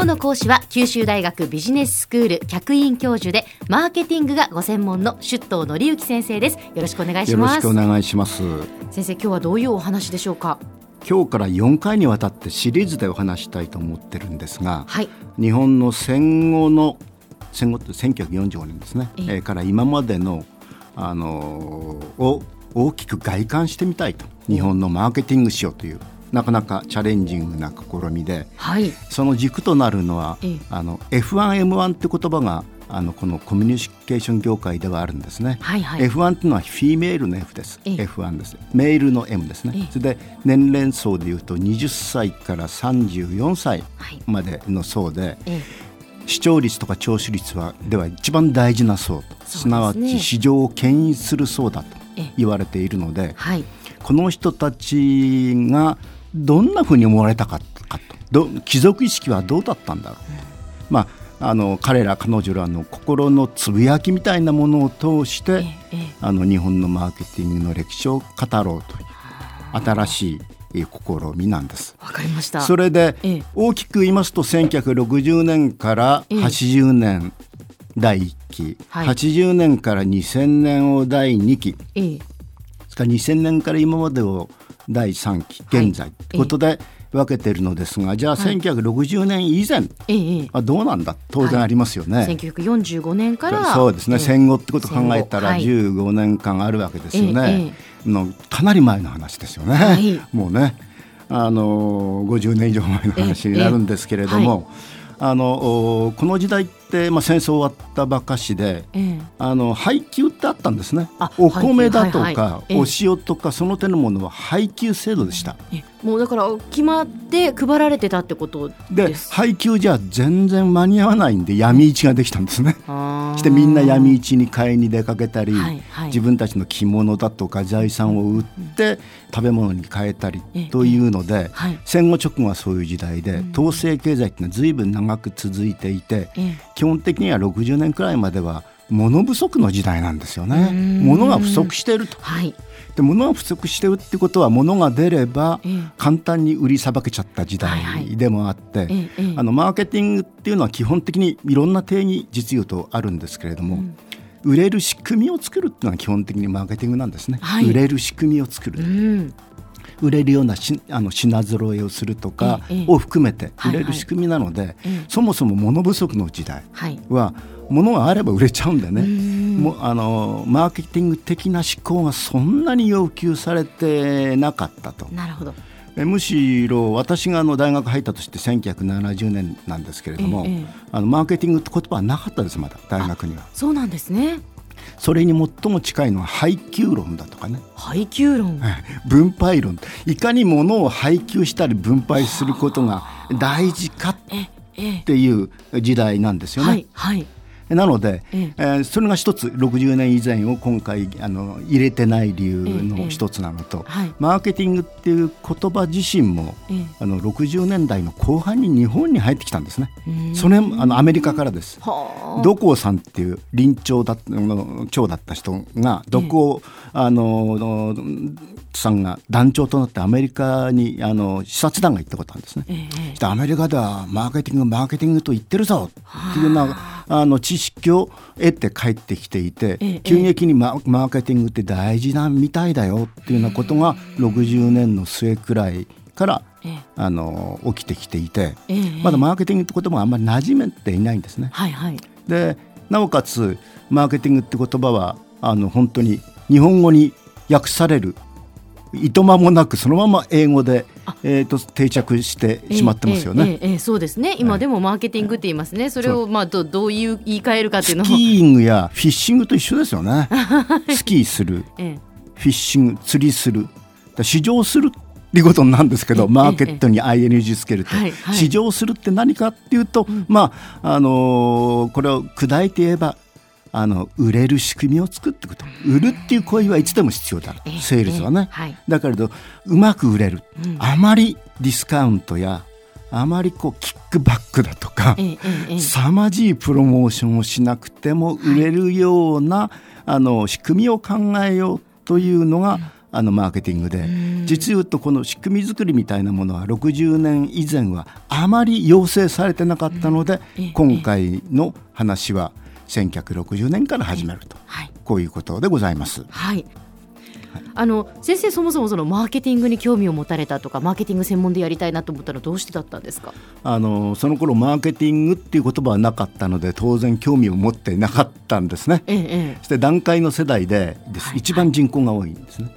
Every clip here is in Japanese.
今日の講師は九州大学ビジネススクール客員教授でマーケティングがご専門の出頭則之先生です。よろしくお願いします。よろしくお願いします。先生今日はどういうお話でしょうか？今日から4回にわたってシリーズでお話したいと思ってるんですが、はい。日本の戦後の戦後って1945年ですね、ええ。えーから今までの、あのーを大きく外観してみたいと。日本のマーケティングしようというなかなかチャレンジングな試みではい。その軸となるのは、ええ。あの F1M1 って言葉があのこのコミュニケーション業界ではあるんですね。はいはい。F1 っていうのはフィメールの F です。ええ。F1 です。メールの M ですね。ええ。それで年齢層でいうと20歳から34歳はい。までの層で、え視聴率とか聴取率はでは一番大事な層と、すなわち市場を牽引する層だとええ。言われているので、はい。この人たちがどんなふうに思われたかかとど貴族意識はどうだったんだろう、まあ、あの彼ら彼女らの心のつぶやきみたいなものを通して、あの日本のマーケティングの歴史を語ろうという新しいえー試みなんです。わかりました。それでええ。大きく言いますと1960年からええ。80年第1期、はい。80年から2000年を第2期。ええ。それから2000年から今までを第3期現在ということで分けているのですが、じゃあ1960年以前はどうなんだ？当然ありますよね。1945年からそうですね、ええ。戦後ってことを考えたら戦後15年間あるわけですよね、えのかなり前の話ですよね、はい。もうねあの50年以上前の話になるんですけれども、あのおこの時代って、まあ、戦争終わったばかしでええ。あの配給ってあったんですね。あお米だと配給。はいはかい。ええ。お塩とかその手のものは配給制度でした。えもうだから決まって配られてたってことで配給じゃ全然間に合わないんで闇市ができたんですね。あーしてみんな闇市に買いに出かけたり、はいはい。自分たちの着物だとか財産を売って食べ物に変えたりええというので、はい。戦後直後はそういう時代で、統制経済っていうのは随分長く続いていて、ええ。基本的には60年くらいまでは物不足の時代なんですよね。うん。物が不足していると。はい。で物が不足してるってことは物が出ればええ。簡単に売りさばけちゃった時はいはい。代でもあって、ええええ。あのマーケティングっていうのは基本的にいろんな定義実用とあるんですけれども、売れる仕組みを作るっていうのが基本的にマーケティングなんですね、はい。売れる仕組みを作る、うん売れるようなしあの品揃えをするとかを含めてはい売れる仕組みなので、ええ。そもそも物不足の時代は物があれば売れちゃうんでね、ん。もうあのマーケティング的な思考がそんなに要求されてなかったと。なるほど。えむしろ私があの大学入ったとして1970年なんですけれども、ええええ。あのマーケティングって言葉はなかったですまだ大学には。そうなんですねそれに最も近いのは配給論だとかね。配給論？分配論。いかに物を配給したり分配することが大事かっええ。ていう時代なんですよね。はいはいなので、ええ。ーそれが一つ60年以前を今回あの入れてない理由ええの一つなのと、はい。マーケティングっていう言葉自身も、ええ。あの60年代の後半に日本に入ってきたんですね。うんそれもあのアメリカからです。はあ。土光さんっていう臨長だあの長だった人が土光、あののさんが団長となってアメリカにあの視察団が行ったことあるんですね。ええ。アメリカではマーケティングマーケティングと言ってるぞっていうようなあの知識を得て帰ってきていて、ええ急激にママーケティングって大事なみたいだよっていうようなことが60年の末くらいからええ。あの起きてきていて、ええまだマーケティングって言葉はあんまり馴染めていないんですね。はいはい。でなおかつマーケティングって言葉はあの本当に日本語に訳されるいとまもなくそのまま英語で、えー、と定着してしまってますよね。ええええええそうですね。今でもマーケティングって言いますね。それをまあどどういう言い換えるかっていうのスもキーイングや フィッシングと一緒ですよね。スキーする、ええ。フィッシング、釣りする、だ試乗するっていうことなんですけど、ええマーケットに ING つけると、はいはい。試乗するって何かっていうと、まああのーこれを砕いて言えば。あの売れる仕組みを作っていくと。売るっていう行為はいつでも必要だええセールスはね、ええはい。だけれどうまく売れる、うん。あまりディスカウントやあまりこうキックバックだとか、凄まじいプロモーションをしなくても売れるような、あの仕組みを考えようというのが、あのマーケティングで。実言うとこの仕組み作りみたいなものは60年以前はあまり要請されてなかったので、今回の話は1960年から始めると、はい、こういうことでございます。はい。あの先生そもそもそのマーケティングに興味を持たれたとかマーケティング専門でやりたいなと思ったらどうしてだったんですか？あのその頃マーケティングっていう言葉はなかったので当然興味を持ってなかったんですね。ええ、そして段階の世代でです、はい、一番人口が多いんですね。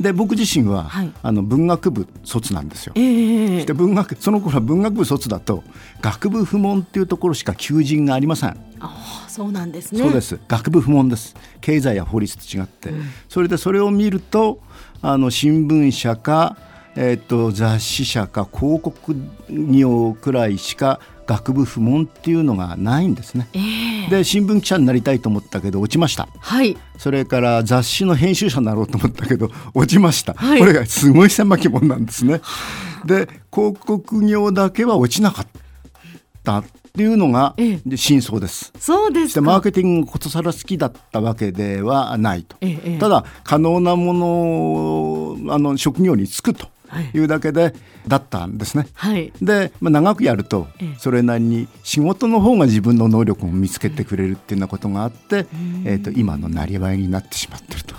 で僕自身は、はい、あの文学部卒なんですよ。えー、で文学その頃は文学部卒だと学部不問っていうところしか求人がありません。あそうなんですね。そうです学部不問です。経済や法律と違って、うん、それでそれを見るとあの新聞社かえーと、雑誌社か広告業くらいしか学部不問っていうのがないんですね、えー、で新聞記者になりたいと思ったけど落ちました、はい、それから雑誌の編集者になろうと思ったけど落ちました、はい、これがすごい狭き門なんですね。で広告業だけは落ちなかったっていうのが真相です。そうですマーケティングことさら好きだったわけではないと。ええ、ただ可能なものあの職業に就くとい。うだけで、だったんですね。はい、で、まあ、長くやるとそれなりに仕事の方が自分の能力を見つけてくれるっていうようなことがあって、えーと、今のなりわいになってしまってると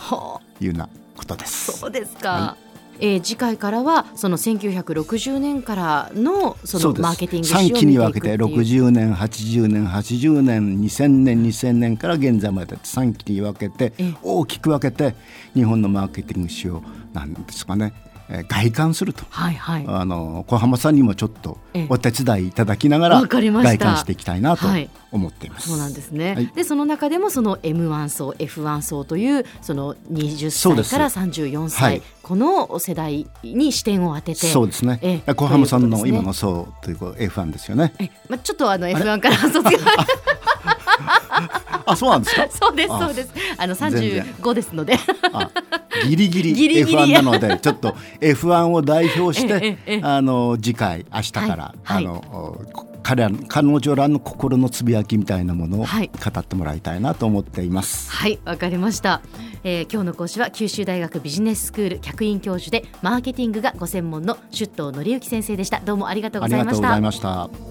いうようなことです。そうですか、はい。えー、次回からはその1960年からのそのマーケティング3期に分けて60年80年80年2000年2000年から現在まで3期に分けて大きく分けて日本のマーケティング史をなんですかね外観すると、はいはい、あの小浜さんにもちょっとお手伝いいただきながら外観していきたいなと思っています。そうなんですね。はい、でその中でもその M1 層 F1 層というその20歳から34歳、はい、この世代に視点を当ててそうですね。小浜さんの今の層という F1 ですよね。えまあちょっとあの F1 から卒業 あそうなんですか？そうですそうです。あの三十五ですので。ギリギリ F1 なのでちょっと F1 を代表してあの次回明日から、あの彼ら彼女らの心のつぶやきみたいなものを語ってもらいたいなと思っています。はいわ、かりました、えー、今日の講師は九州大学ビジネススクール客員教授でマーケティングがご専門の出頭則之先生でした。どうもありがとうございました